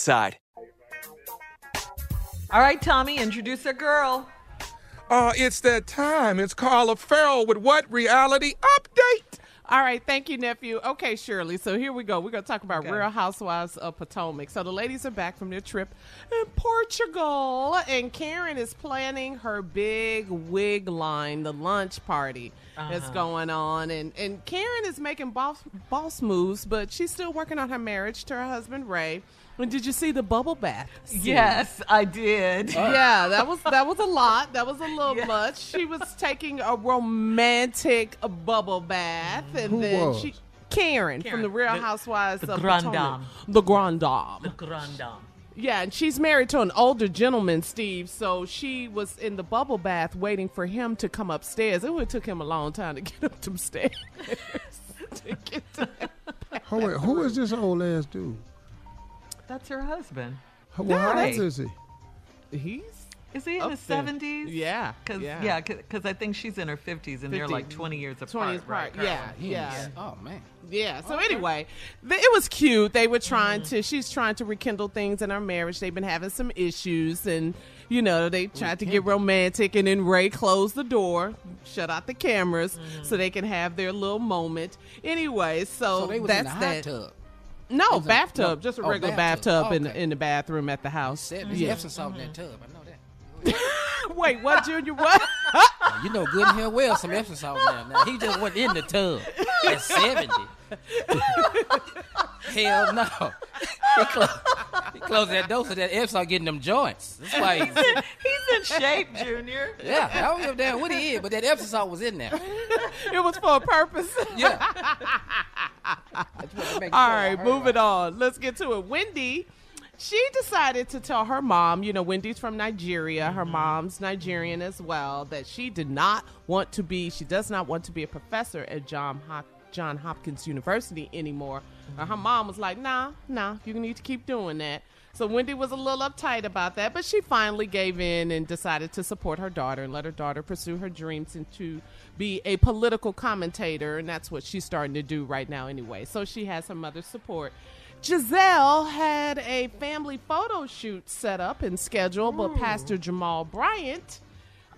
Side. All right, Tommy, introduce a girl. Uh, it's that time. It's Carla Ferrell with what reality update? All right, thank you, nephew. Okay, Shirley. So here we go. We're gonna talk about Okay. Real Housewives of Potomac. So the ladies are back from their trip in Portugal, and Karen is planning her big wig line, the lunch party that's Uh-huh. going on, and and Karen is making boss boss moves, but she's still working on her marriage to her husband Ray. And did you see the bubble bath? scene? Yes, I did. Oh. Yeah, that was that was a lot. That was a little much. She was taking a romantic bubble bath, and Who then was? she Karen, from the Real The- Housewives the of Grand Potomac. Dame. The Grand Dame. The Grand Dame. Yeah, and she's married to an older gentleman, Steve. So she was in the bubble bath waiting for him to come upstairs. It would have took him a long time to get up them stairs. to get to Oh, wait, who is this old ass dude? That's her husband. How- Well, how Ray. old is he? He's Is he in his seventies? Yeah, Cause, yeah. yeah, because I think she's in her fifties, and they're like twenty years apart. 20 years right? apart, yeah, yeah. Oh man. Yeah. So anyway, th- it was cute. They were trying Mm-hmm. to. She's trying to rekindle things in her marriage. They've been having some issues, and you know they tried to get romantic. And then Ray closed the door, shut out the cameras, Mm-hmm. so they can have their little moment. Anyway, so, So they was that's in the hot that. tub. No They was bathtub, no. just a Oh, regular bathtub. bathtub, in, Okay. in the bathroom at the house. Said there's Yeah. Epsom salt in that tub. I know that. Wait, what, Junior? What? Now, you know good and hell well some Epsom salt now. Now he just went in the tub at seventy. hell no. He, clo- he closed that door so that Epsom getting them joints. That's why he's, He's in shape, Junior. yeah. I don't give a damn what he is, but that Epsom salt was in there. it was for a purpose. Yeah. All right, moving on. Let's get to it. Wendy, she decided to tell her mom, you know, Wendy's from Nigeria, her mom's Nigerian as well, that she did not want to be, she does not want to be a professor at John Hop- John Hopkins University anymore. Uh, her mom was like, nah, nah, you need to keep doing that. So Wendy was a little uptight about that, but she finally gave in and decided to support her daughter and let her daughter pursue her dreams and to be a political commentator, and that's what she's starting to do right now anyway. So she has her mother's support. Giselle had a family photo shoot set up and scheduled, but oh. Pastor Jamal Bryant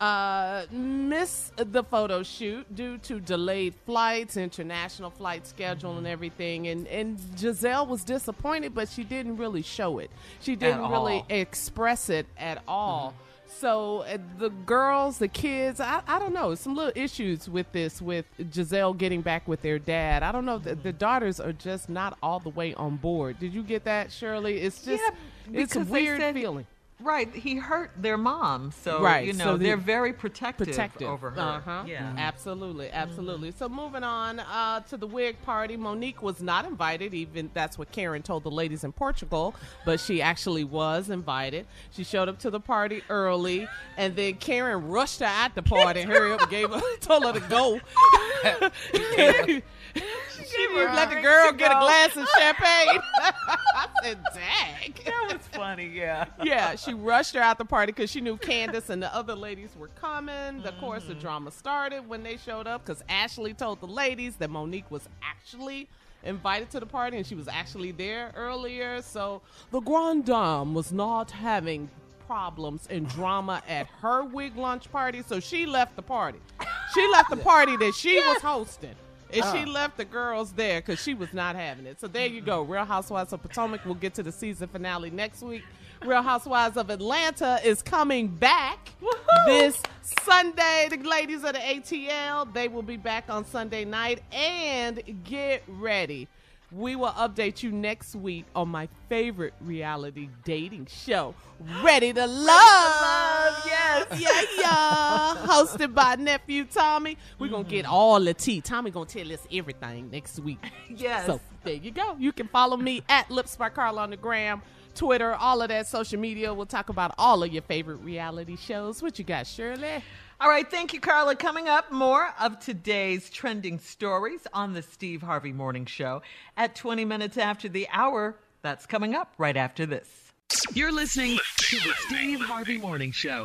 uh, missed the photo shoot due to delayed flights, international flight schedule, and everything. And and Giselle was disappointed, but she didn't really show it. She didn't really all. express it at all. So uh, the girls, the kids, I, I don't know, some little issues with this, with Giselle getting back with their dad. I don't know, the, the daughters are just not all the way on board. Did you get that, Shirley? It's just, it's a weird said- feeling. Right, he hurt their mom, so Right, you know so the- they're very protective, protective over her. Uh-huh. Yeah, absolutely, absolutely. So moving on uh, to the wig party, Monique was not invited. Even that's what Karen told the ladies in Portugal, but she actually was invited. She showed up to the party early, and then Karen rushed her at the party, and hurry up, and gave her, told her to go. she didn't let the girl get a glass of champagne. I said, "Dang." that was funny. Yeah, yeah, she rushed her out the party because she knew Candace and the other ladies were coming. Of course, the drama started when they showed up because Ashley told the ladies that Monique was actually invited to the party and she was actually there earlier. So the Grand Dame was not having problems and drama at her wig lunch party, so she left the party. She left the party that she was hosting. And she Uh. left the girls there because she was not having it. So there you go. Real Housewives of Potomac. We'll get to the season finale next week. Real Housewives of Atlanta is coming back this Sunday. The ladies of the ATL, they will be back on Sunday night. And get ready. We will update you next week on my favorite reality dating show, Ready to Love. Yes, yeah, yeah. Hosted by nephew Tommy. We're gonna get mm-hmm. all the tea. Tommy gonna tell us everything next week. Yes. So there you go. You can follow me at Lips by Carla on the gram, Twitter, all of that social media. We'll talk about all of your favorite reality shows. What you got, Shirley? All right, thank you, Carla. Coming up, more of today's trending stories on the Steve Harvey Morning Show at 20 minutes after the hour. That's coming up right after this. You're listening to the Steve Harvey Morning Show.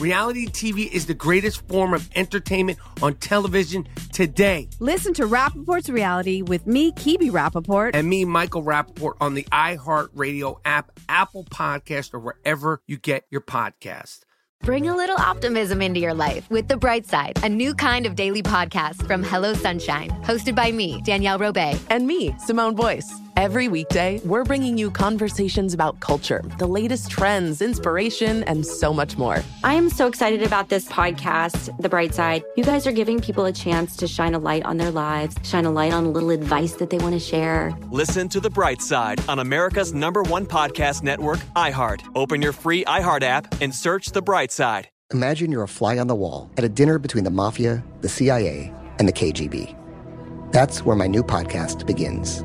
Reality TV is the greatest form of entertainment on television today. Listen to Rapaport's Reality with me, Kebe Rapaport. And me, Michael Rapaport, on the iHeartRadio app, Apple Podcast, or wherever you get your podcast. Bring a little optimism into your life with The Bright Side, a new kind of daily podcast from Hello Sunshine, hosted by me, Danielle Robay. And me, Simone Boyce. Every weekday, we're bringing you conversations about culture, the latest trends, inspiration, and so much more. I am so excited about this podcast, The Bright Side. You guys are giving people a chance to shine a light on their lives, shine a light on a little advice that they want to share. Listen to The Bright Side on America's number one podcast network, iHeart. Open your free iHeart app and search The Bright Side. Imagine you're a fly on the wall at a dinner between the mafia, the CIA, and the KGB. That's where my new podcast begins.